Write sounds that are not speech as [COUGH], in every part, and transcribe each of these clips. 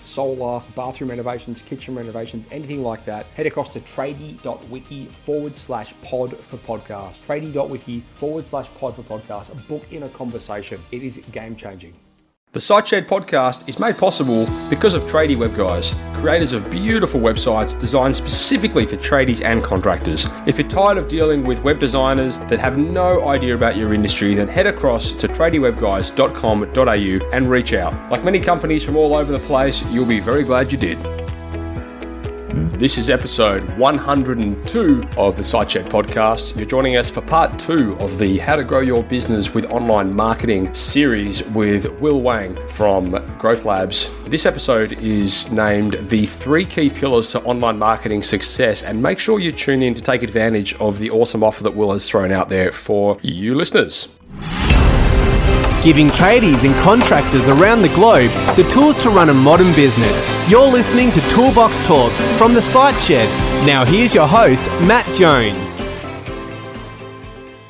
solar, bathroom renovations, kitchen renovations, anything like that, head across to tradie.wiki forward slash pod for podcast. Tradie.wiki forward slash pod for podcast. Book in a conversation. It is game changing. The SiteShed podcast is made possible because of Tradie Web Guys, creators of beautiful websites designed specifically for tradies and contractors. If you're tired of dealing with web designers that have no idea about your industry, then head across to tradiewebguys.com.au and reach out. Like many companies from all over the place, you'll be very glad you did. This is episode 102 of the SiteShed podcast. You're joining us for part two of the How to Grow Your Business with Online Marketing series with Will Wang from Growth Labz. This episode is named The Three Key Pillars to Online Marketing Success, and make sure you tune in to take advantage of the awesome offer that Will has thrown out there for you listeners giving tradies and contractors around the globe the tools to run a modern business. You're listening to Toolbox Talks from the Site Shed. Now, here's your host, Matt Jones.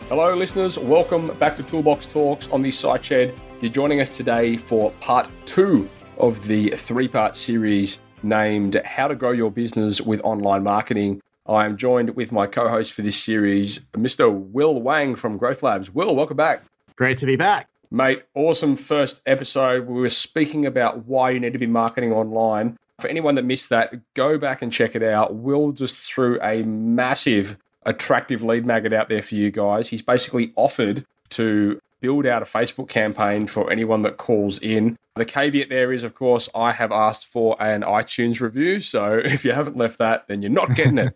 Hello, listeners. Welcome back to Toolbox Talks on the Site Shed. You're joining us today for part two of the three part series named How to Grow Your Business with Online Marketing. I am joined with my co host for this series, Mr. Will Wang from Growth Labz. Will, welcome back. Great to be back. Mate, awesome first episode. We were speaking about why you need to be marketing online. For anyone that missed that, go back and check it out. Will just threw a massive, attractive lead magnet out there for you guys. He's basically offered to build out a Facebook campaign for anyone that calls in. The caveat there is, of course, I have asked for an iTunes review. So [LAUGHS] if you haven't left that, then you're not getting it.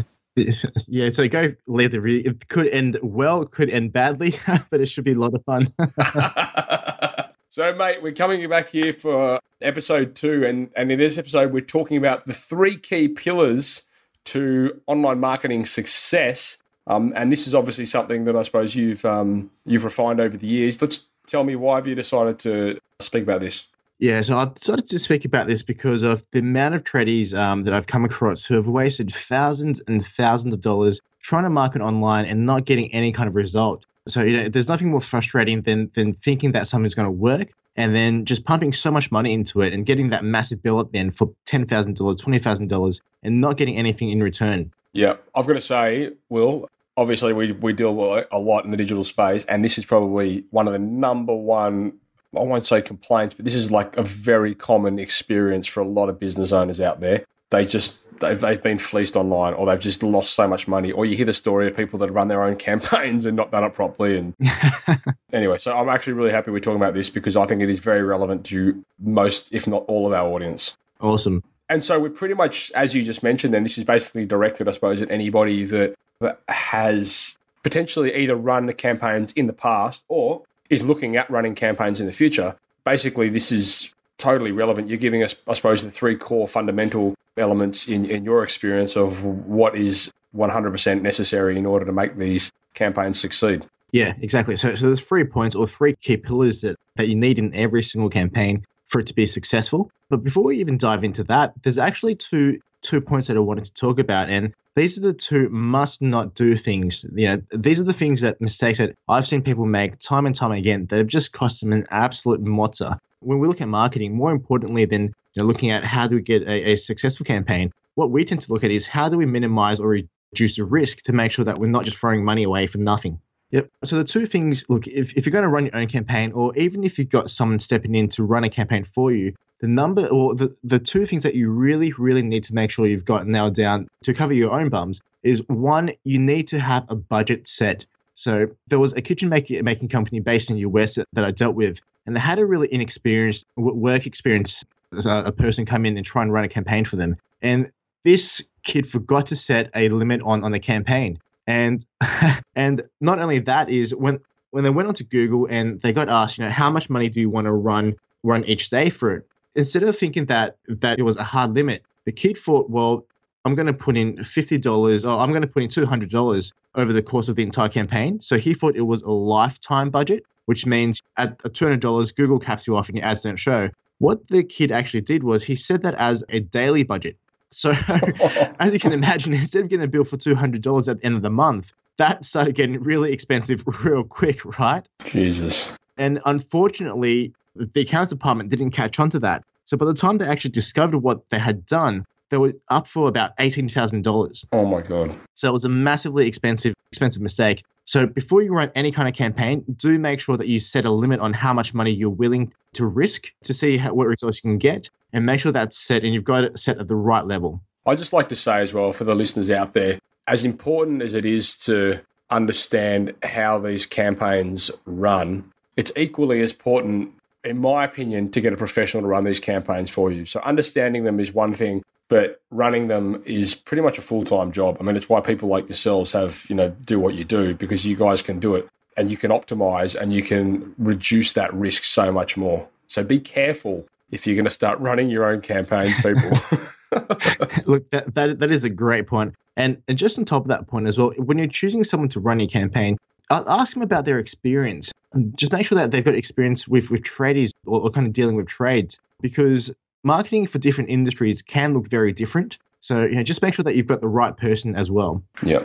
[LAUGHS] [LAUGHS] yeah, so go leave the review. It could end well, could end badly, [LAUGHS] but it should be a lot of fun. [LAUGHS] so, mate, we're coming back here for episode two, and, and in this episode, we're talking about the three key pillars to online marketing success. Um, and this is obviously something that I suppose you've um, you've refined over the years. Let's tell me why have you decided to speak about this? Yeah, so I've decided to speak about this because of the amount of tradies um, that I've come across who have wasted thousands and thousands of dollars trying to market online and not getting any kind of result. So you know, there's nothing more frustrating than than thinking that something's going to work and then just pumping so much money into it and getting that massive bill at the end for ten thousand dollars, twenty thousand dollars, and not getting anything in return. Yeah, I've got to say, Will. Obviously, we we deal a lot in the digital space, and this is probably one of the number one I won't say complaints, but this is like a very common experience for a lot of business owners out there. They just they've, they've been fleeced online or they've just lost so much money or you hear the story of people that run their own [LAUGHS] campaigns and not done it properly and [LAUGHS] anyway so i'm actually really happy we're talking about this because i think it is very relevant to most if not all of our audience awesome and so we're pretty much as you just mentioned then this is basically directed i suppose at anybody that, that has potentially either run the campaigns in the past or is looking at running campaigns in the future. Basically, this is totally relevant. You're giving us, I suppose, the three core fundamental elements in, in your experience of what is 100% necessary in order to make these campaigns succeed. Yeah, exactly. So, so there's three points or three key pillars that, that you need in every single campaign for it to be successful. But before we even dive into that, there's actually two two points that I wanted to talk about. And these are the two must not do things. You know, these are the things that mistakes that I've seen people make time and time again that have just cost them an absolute mozza. When we look at marketing, more importantly than you know, looking at how do we get a, a successful campaign, what we tend to look at is how do we minimize or reduce the risk to make sure that we're not just throwing money away for nothing. Yep. So the two things, look, if, if you're going to run your own campaign, or even if you've got someone stepping in to run a campaign for you, the number or the, the two things that you really, really need to make sure you've got nailed down to cover your own bums is one, you need to have a budget set. So there was a kitchen making, making company based in the US that, that I dealt with, and they had a really inexperienced work experience a, a person come in and try and run a campaign for them. And this kid forgot to set a limit on, on the campaign. And [LAUGHS] and not only that is when when they went onto Google and they got asked, you know, how much money do you want to run run each day for it. Instead of thinking that that it was a hard limit, the kid thought, well, I'm going to put in fifty dollars, or I'm going to put in two hundred dollars over the course of the entire campaign. So he thought it was a lifetime budget, which means at two hundred dollars, Google caps you off and your ads don't show. What the kid actually did was he said that as a daily budget. So, [LAUGHS] as you can imagine, instead of getting a bill for $200 at the end of the month, that started getting really expensive [LAUGHS] real quick, right? Jesus. And unfortunately, the accounts department didn't catch on to that. So, by the time they actually discovered what they had done, they were up for about $18,000. Oh my God. So, it was a massively expensive, expensive mistake. So, before you run any kind of campaign, do make sure that you set a limit on how much money you're willing to risk to see how, what results you can get and make sure that's set and you've got it set at the right level. I just like to say as well for the listeners out there, as important as it is to understand how these campaigns run, it's equally as important, in my opinion, to get a professional to run these campaigns for you. So understanding them is one thing, but running them is pretty much a full-time job. I mean, it's why people like yourselves have, you know, do what you do because you guys can do it and you can optimize and you can reduce that risk so much more. So be careful if you're going to start running your own campaigns, people. [LAUGHS] [LAUGHS] Look, that, that that is a great point. And and just on top of that point as well, when you're choosing someone to run your campaign, ask them about their experience. And just make sure that they've got experience with with tradies or, or kind of dealing with trades, because marketing for different industries can look very different. So you know, just make sure that you've got the right person as well. Yeah.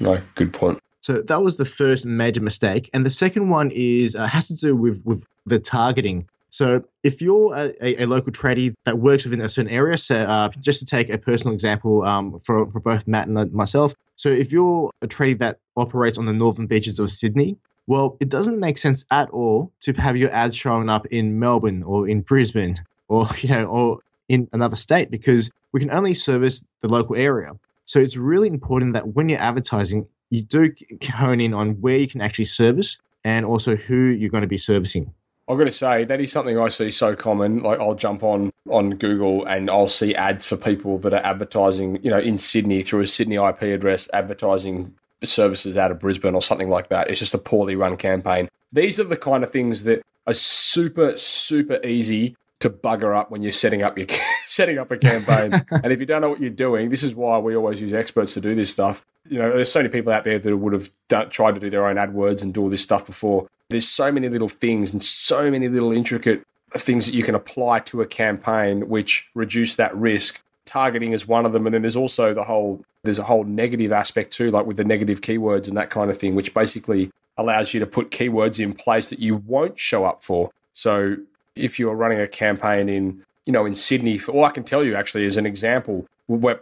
No, good point. So that was the first major mistake, and the second one is uh, has to do with with the targeting. So if you're a, a, local tradie that works within a certain area, so uh, just to take a personal example um, for, for both Matt and myself, so if you're a tradie that operates on the northern beaches of Sydney, well, it doesn't make sense at all to have your ads showing up in Melbourne or in Brisbane or [LAUGHS] you know or in another state because we can only service the local area. So it's really important that when you're advertising, you do hone in on where you can actually service and also who you're going to be servicing. I've got to say that is something I see so common. Like I'll jump on on Google and I'll see ads for people that are advertising, you know, in Sydney through a Sydney IP address, advertising services out of Brisbane or something like that. It's just a poorly run campaign. These are the kind of things that are super super easy to bugger up when you're setting up your [LAUGHS] setting up a campaign. [LAUGHS] and if you don't know what you're doing, this is why we always use experts to do this stuff. You know, there's so many people out there that would have done, tried to do their own AdWords and do all this stuff before there's so many little things and so many little intricate things that you can apply to a campaign which reduce that risk. Targeting is one of them, and then there's also the whole there's a whole negative aspect too, like with the negative keywords and that kind of thing, which basically allows you to put keywords in place that you won't show up for. So if you're running a campaign in you know in Sydney, all I can tell you actually is an example.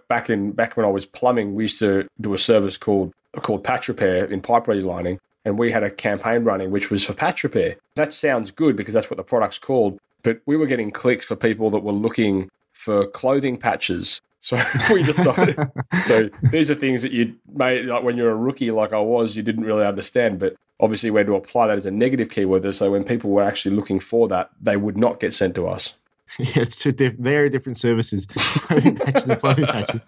Back in back when I was plumbing, we used to do a service called called patch repair in pipe relining, and we had a campaign running which was for patch repair. That sounds good because that's what the product's called, but we were getting clicks for people that were looking for clothing patches. So [LAUGHS] we decided. [LAUGHS] so these are things that you may like when you're a rookie, like I was, you didn't really understand. But obviously, we had to apply that as a negative keyword. So when people were actually looking for that, they would not get sent to us. [LAUGHS] Yeah, it's two diff- very different services. patches and patches.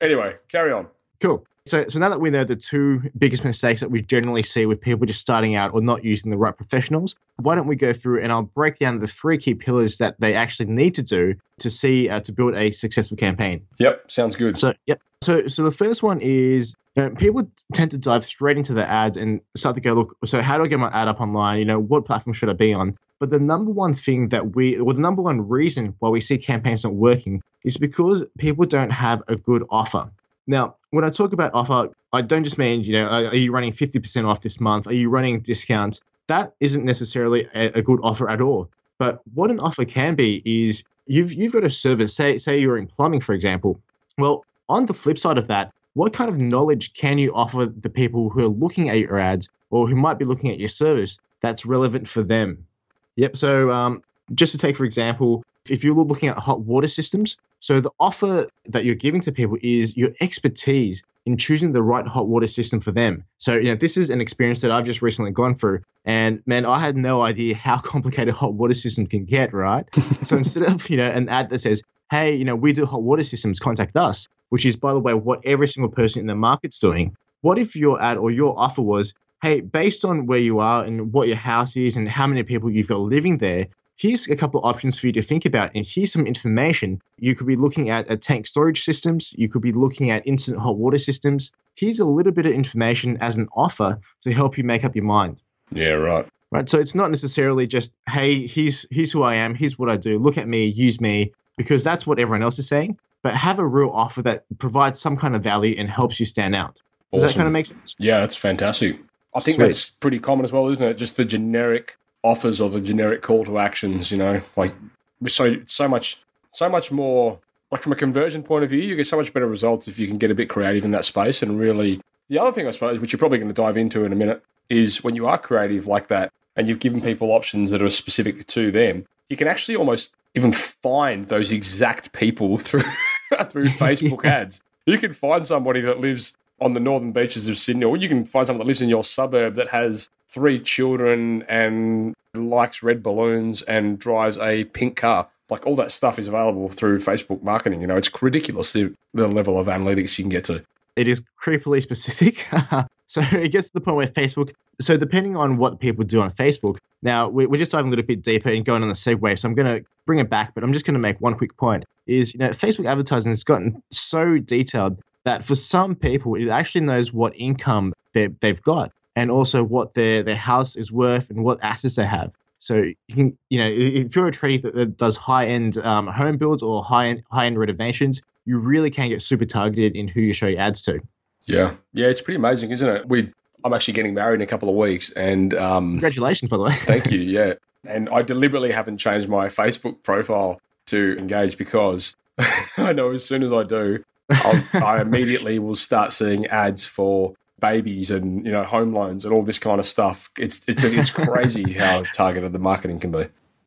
anyway, carry on. Cool. So, so now that we know the two biggest mistakes that we generally see with people just starting out or not using the right professionals, why don't we go through and I'll break down the three key pillars that they actually need to do to see uh, to build a successful campaign. Yep, sounds good. So, yep. So, so the first one is you know, people tend to dive straight into the ads and start to go look. So, how do I get my ad up online? You know, what platform should I be on? But the number one thing that we, or the number one reason why we see campaigns not working is because people don't have a good offer. Now, when I talk about offer, I don't just mean, you know, are you running 50% off this month? Are you running discounts? That isn't necessarily a, good offer at all. But what an offer can be is you've you've got a service, say say you're in plumbing, for example. Well, on the flip side of that, what kind of knowledge can you offer the people who are looking at your ads or who might be looking at your service that's relevant for them? Yep. So um, just to take for example, if you're looking at hot water systems, so the offer that you're giving to people is your expertise in choosing the right hot water system for them. So, you know, this is an experience that I've just recently gone through. And man, I had no idea how [LAUGHS] complicated hot water system can get, right? [LAUGHS] so instead of, you know, an ad that says, hey, you know, we do hot water systems, contact us, which is, by the way, what every single person in the market's doing. What if your ad or your offer was, hey, based on where you are and what your house is and how many people you've got living there, here's a couple of options for you to think about. And here's some information. You could be looking at, at tank storage systems. You could be looking at instant hot water systems. Here's a little bit of information as an offer to help you make up your mind. Yeah, right. Right. So it's not necessarily just, hey, here's here's who I am, here's what I do, look at me, use me, because that's what everyone else is saying. But have a real offer that provides some kind of value and helps you stand out. Does that kind of make sense? Yeah, that's fantastic. I think Sweet. that's pretty common as well, isn't it? Just the generic offers or the generic call to actions. You know, like so so much so much more. Like from a conversion point of view, you get so much better results if you can get a bit creative in that space and really. The other thing, I suppose, which you're probably going to dive into in a minute, is when you are creative like that and you've given people options that are specific to them, you can actually almost even find those exact people [LAUGHS] through through [LAUGHS] Facebook ads. You can find somebody that lives on the northern beaches of Sydney, or you can find someone that lives in your suburb that has three children and likes red balloons and drives a pink car. Like all that stuff is available through Facebook marketing. You know, it's ridiculous the, the level of analytics you can get to. it is creepily specific. [LAUGHS] so it gets to the point where Facebook. So depending on what people do on Facebook, now we- we're just diving a little bit deeper and going on the segue. So I'm going to bring it back, but I'm just going to make one quick point. Is you know Facebook advertising has gotten so detailed that for some people it actually knows what income they they've got and also what their their house is worth and what assets they have. So you can, you know, if you're a trader that, that does high end um, home builds or high end high end renovations, you really can get super targeted in who you show your ads to. Yeah, yeah, it's pretty amazing, isn't it? We, I'm actually getting married in a couple of weeks, and um, Congratulations, by the way. Thank you. [LAUGHS] Yeah. And I deliberately haven't changed my Facebook profile to engage because [LAUGHS] I know as soon as I do, I immediately will start seeing ads for babies and you know home loans and all this kind of stuff. It's it's it's crazy [LAUGHS] how targeted the marketing can be.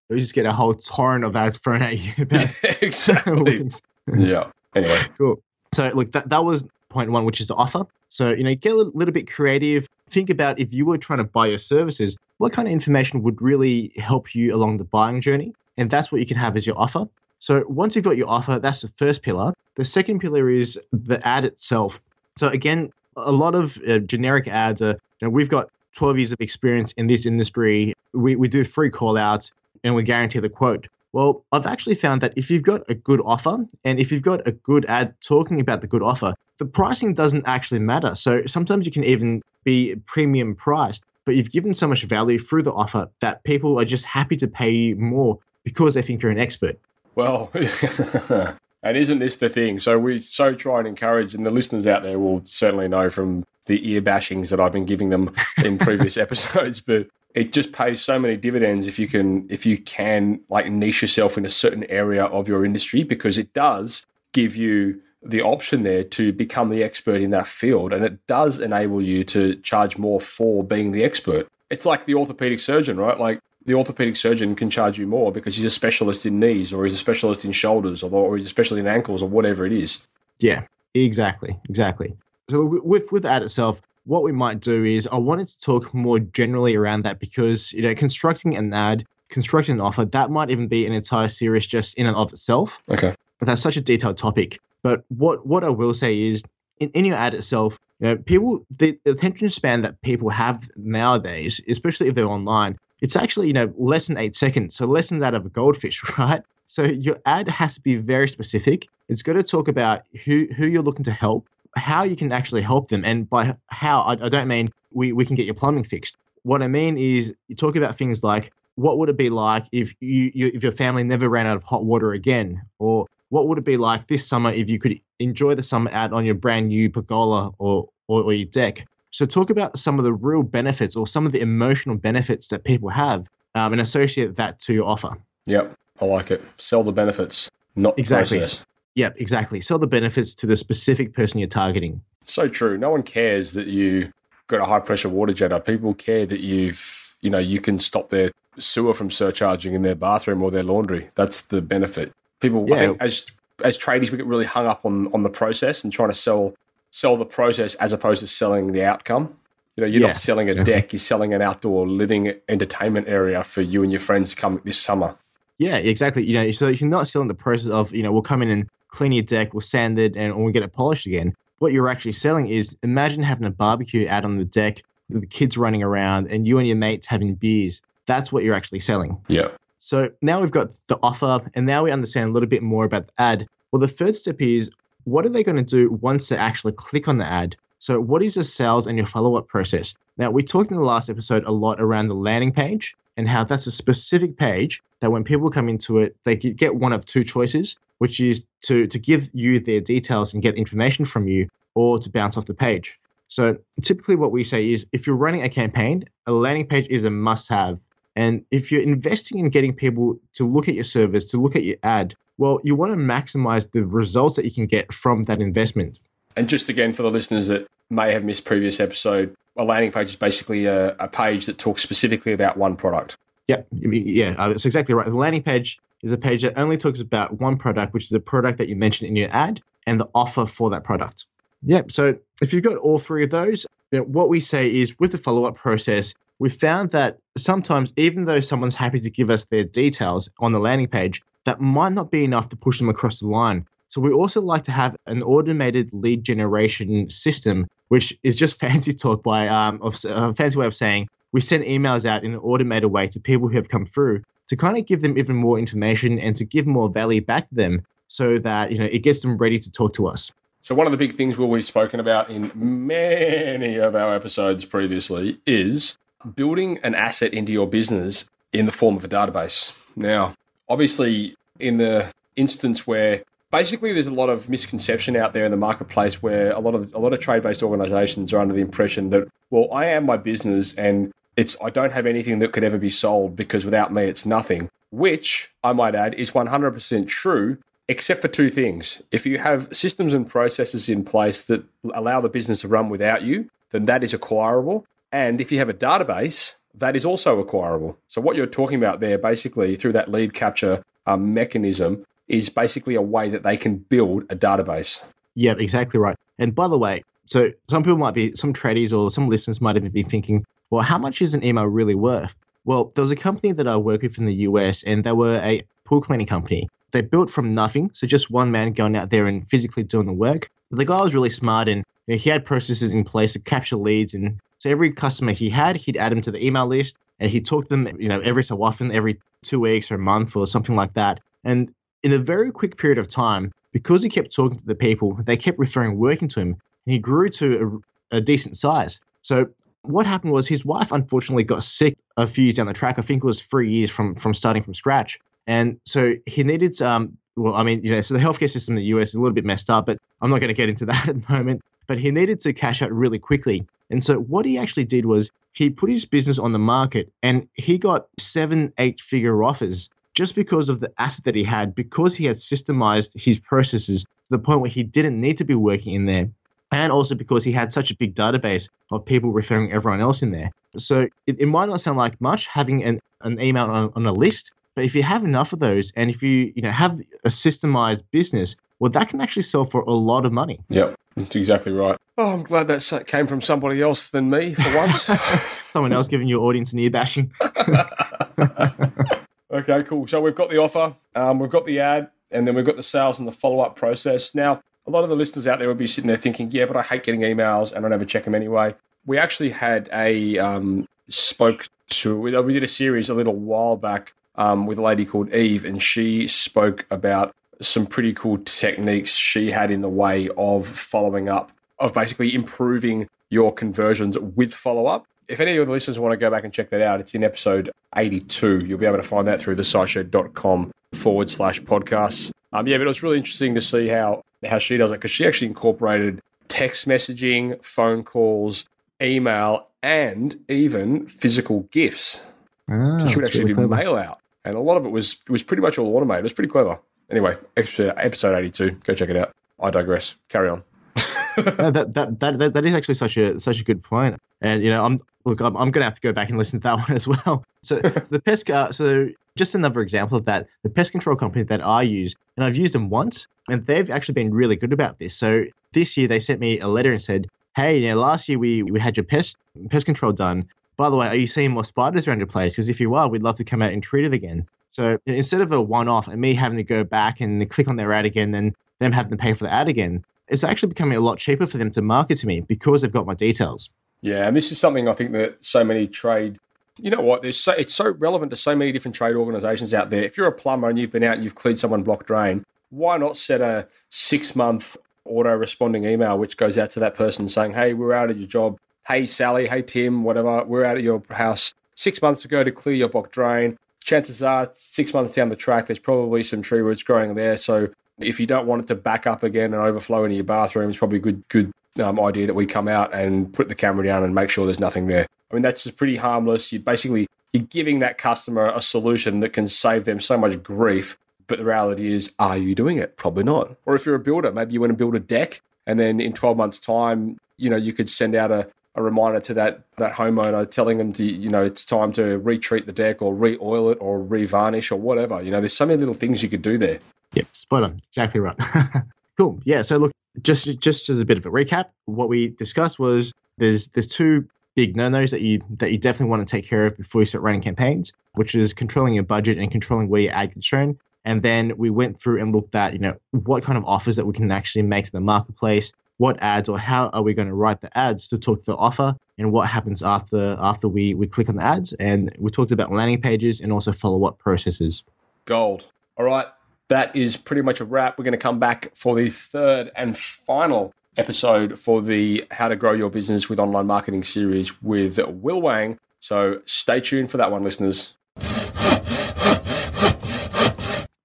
we just get a whole torrent of ads thrown at you about exactly. [LAUGHS] Yeah. Anyway. cool. So look, that, that was point one, which is the offer. So, you know, get a little, little bit creative. Think about if you were trying to buy your services, what kind of information would really help you along the buying journey? And that's what you can have as your offer. So once you've got your offer, that's the first pillar. The second pillar is the ad itself. So again, a lot of uh, generic ads are, you know, we've got 12 years of experience in this industry. We, we do free call outs and we guarantee the quote. Well, I've actually found that if you've got a good offer and if you've got a good ad talking about the good offer, the pricing doesn't actually matter. So sometimes you can even be premium priced, but you've given so much value through the offer that people are just happy to pay you more because they think you're an expert. Well, [LAUGHS] and isn't this the thing? So we so try and encourage, and the listeners out there will certainly know from the ear bashings that I've been giving them in previous [LAUGHS] episodes, but it just pays so many dividends if you can if you can like niche yourself in a certain area of your industry because it does give you the option there to become the expert in that field and it does enable you to charge more for being the expert. It's like the orthopedic surgeon, right? Like the orthopedic surgeon can charge you more because he's a specialist in knees or he's a specialist in shoulders or, or he's a specialist in ankles or whatever it is. Yeah, exactly, exactly. So with with that itself, what we might do is I wanted to talk more generally around that because you know constructing an ad, constructing an offer, that might even be an entire series just in and of itself. Okay. But that's such a detailed topic. But what what I will say is in, in your ad itself, you know, people the, the attention span that people have nowadays, especially if they're online, it's actually you know less than eight seconds, so less than that of a goldfish, [LAUGHS] right? So your ad has to be very specific. It's got to talk about who who you're looking to help, how you can actually help them, and by how I, I don't mean we, we can get your plumbing fixed. What I mean is you talk about things like what would it be like if you, you if your family never ran out of hot water again, or what would it be like this summer if you could enjoy the summer out on your brand new pergola or, or, or your deck? So talk about some of the real benefits or some of the emotional benefits that people have um, and associate that to your offer. Yep. I like it. Sell the benefits, not the Exactly. process. Yep, exactly. Sell the benefits to the specific person you're targeting. So true. No one cares that you got a high pressure water jetter. People care that you've, you know, you can stop their sewer from surcharging in their bathroom or their laundry. That's the benefit. People, Yeah. as as tradies, we get really hung up on on the process and trying to sell sell the process as opposed to selling the outcome. You know, you're Yeah, not selling a exactly. deck; you're selling an outdoor living entertainment area for you and your friends come this summer. Yeah, exactly. You know, so you're not selling the process of, you know, we'll come in and clean your deck, we'll sand it, and we'll get it polished again. What you're actually selling is imagine having a barbecue out on the deck, the kids running around, and you and your mates having beers. That's what you're actually selling. Yeah, So now we've got the offer, and now we understand a little bit more about the ad. Well, the third step is what are they going to do once they actually click on the ad? So, what is your sales and your follow up process? Now, we talked in the last episode a lot around the landing page and how that's a specific page that when people come into it, they get one of two choices, which is to, to give you their details and get information from you or to bounce off the page. So, typically, what we say is if you're running a campaign, a landing page is a must have. And if you're investing in getting people to look at your service, to look at your ad, well, you want to maximize the results that you can get from that investment. And just again, for the listeners that may have missed previous episode, a landing page is basically a, a page that talks specifically about one product. Yeah, yeah, uh, that's exactly right. The landing page is a page that only talks about one product, which is the product that you mentioned in your ad and the offer for that product. Yeah, so if you've got all three of those, you know, what we say is with the follow up process, we found that sometimes, even though someone's happy to give us their details on the landing page, that might not be enough to push them across the line. So we also like to have an automated lead generation system, which is just [LAUGHS] fancy talk by um, of, a fancy way of saying we send emails out in an automated way to people who have come through to kind of give them even more information and to give more value back to them so that you know it gets them ready to talk to us. So one of the big things we've spoken about in many of our episodes previously is building an asset into your business in the form of a database. Now, obviously, in the instance where basically there's a lot of misconception out there in the marketplace where a lot of a lot of trade-based organizations are under the impression that well I am my business and it's I don't have anything that could ever be sold because without me it's nothing which I might add is 100% true except for two things. If you have systems and processes in place that allow the business to run without you then that is acquirable. And if you have a database that is also acquirable so what you're talking about there basically through that lead capture um, mechanism is basically a way that they can build a database. Yeah, exactly right. And by the way, so some people might be, some tradies or some listeners might even be thinking, well, how much is an email really worth? Well, there was a company that I work with in the US, and they were a pool cleaning company. They built from nothing, so just one man going out there and physically doing the work. The guy was really smart, and you know, he had processes in place to capture leads. And so every customer he had, he'd add them to the email list, and he'd talk to them, you know, every so often, every two weeks or a month or something like that. And in a very quick period of time, because he kept talking to the people, they kept referring work into him, and he grew to a, a decent size. So what happened was his wife unfortunately got sick a few years down the track. I think it was three years from from starting from scratch, and so he needed um. Well, I mean, you know, so the healthcare system in the US is a little bit messed up, but I'm not going to get into [LAUGHS] that at the moment. But he needed to cash out really quickly, and so what he actually did was he put his business on the market, and he got seven, eight figure offers just because of the asset that he had, because he had systemized his processes to the point where he didn't need to be working in there, and also because he had such a big database of people referring everyone else in there. So it, it might not sound like much having an, an email on, on a list, but if you have enough of those and if you you know have a systemized business, well, that can actually sell for a lot of money. Yep, that's exactly right. Oh, I'm glad that came from somebody else than me for once. [LAUGHS] Someone else giving your audience an ear bashing. [LAUGHS] Okay, cool. So we've got the offer, um, we've got the ad, and then we've got the sales and the follow up process. Now, a lot of the listeners out there would be sitting there thinking, yeah, but I hate getting emails and I never check them anyway. We actually had a um, spoke to, we did a series a little while back um, with a lady called Eve, and she spoke about some pretty cool techniques she had in the way of following up, of basically improving your conversions with follow up if any of the listeners want to go back and check that out, it's in episode 82. You'll be able to find that through the siteshed.com forward slash podcasts. Um, yeah, but it was really interesting to see how, how she does it because she actually incorporated text messaging, phone calls, email, and even physical gifts. Ah, so she would actually really do mail out. And a lot of it was was pretty much all automated. It was pretty clever. Anyway, episode, episode 82. Go check it out. I digress. Carry on. [LAUGHS] that, that, that, that is actually such a such a good point. And you know, I'm look, I'm, I'm going to have to go back and listen to that [LAUGHS] one as well. So [LAUGHS] the pest, uh, so just another example of that, the pest control company that I use, and I've used them once, and they've actually been really good about this. So this year they sent me a letter and said, "Hey, you know, last year we we had your pest pest control done. By the way, are you seeing more spiders around your place? Because if you are, we'd love to come out and treat it again." So instead of a one-off and me having to go back and click on their ad again and them having to pay for the ad again, it's actually becoming a lot cheaper for them to market to me because they've got my details. Yeah, and this is something I think that so many trade You know what? So it's so relevant to so many different trade organisations out there. If you're a plumber and you've been out and you've cleared someone block drain, why not set a six month auto responding email which goes out to that person saying, "Hey, we're out of your job. Hey, Sally. Hey, Tim. Whatever. We're out of your house six months ago to clear your block drain. Chances are, six months down the track, there's probably some tree roots growing there. So if you don't want it to back up again and overflow into your bathroom, it's probably a good good um, idea that we come out and put the camera down and make sure there's nothing there. I mean, that's just pretty harmless. You basically you're giving that customer a solution that can save them so much grief. But the reality is, are you doing it? Probably not. Or if you're a builder, maybe you want to build a deck, and then in 12 months' time, you know, you could send out a, a reminder to that that homeowner telling them to you know it's time to retreat the deck or re-oil it or re-varnish or whatever you know there's so many little things you could do there Yep, spot on. Exactly right. [LAUGHS] cool. Yeah. So look, just just as a bit of a recap, what we discussed was there's there's two big no-nos that you that you definitely want to take care of before you start running campaigns, which is controlling your budget and controlling where your ad gets shown. And then we went through and looked at, you know, what kind of offers that we can actually make to the marketplace, what ads or how are we going to write the ads to talk to the offer, and what happens after after we we click on the ads. And we talked about landing pages and also follow-up processes. gold. All right. That is pretty much a wrap. We're going to come back for the third and final episode for the how to grow your business with online marketing series with will wang. So stay tuned for that one listeners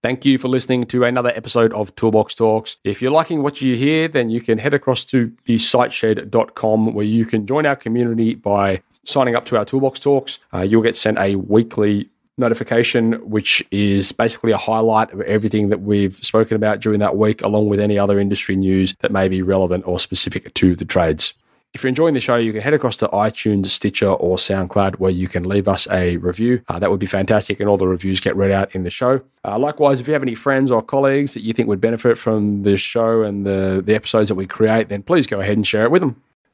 Thank you for listening to another episode of Toolbox Talks. If you're liking what you hear, then you can head across to the siteshed.com where you can join our community by signing up to our Toolbox Talks. Uh, you'll get sent a weekly notification, which is basically a highlight of everything that we've spoken about during that week, along with any other industry news that may be relevant or specific to the trades. If you're enjoying the show, you can head across to iTunes, Stitcher, or SoundCloud where you can leave us a review. Uh, that would be fantastic, and all the reviews get read out in the show. Uh, likewise, if you have any friends or colleagues that you think would benefit from the show and the, the episodes that we create, then please go ahead and share it with them.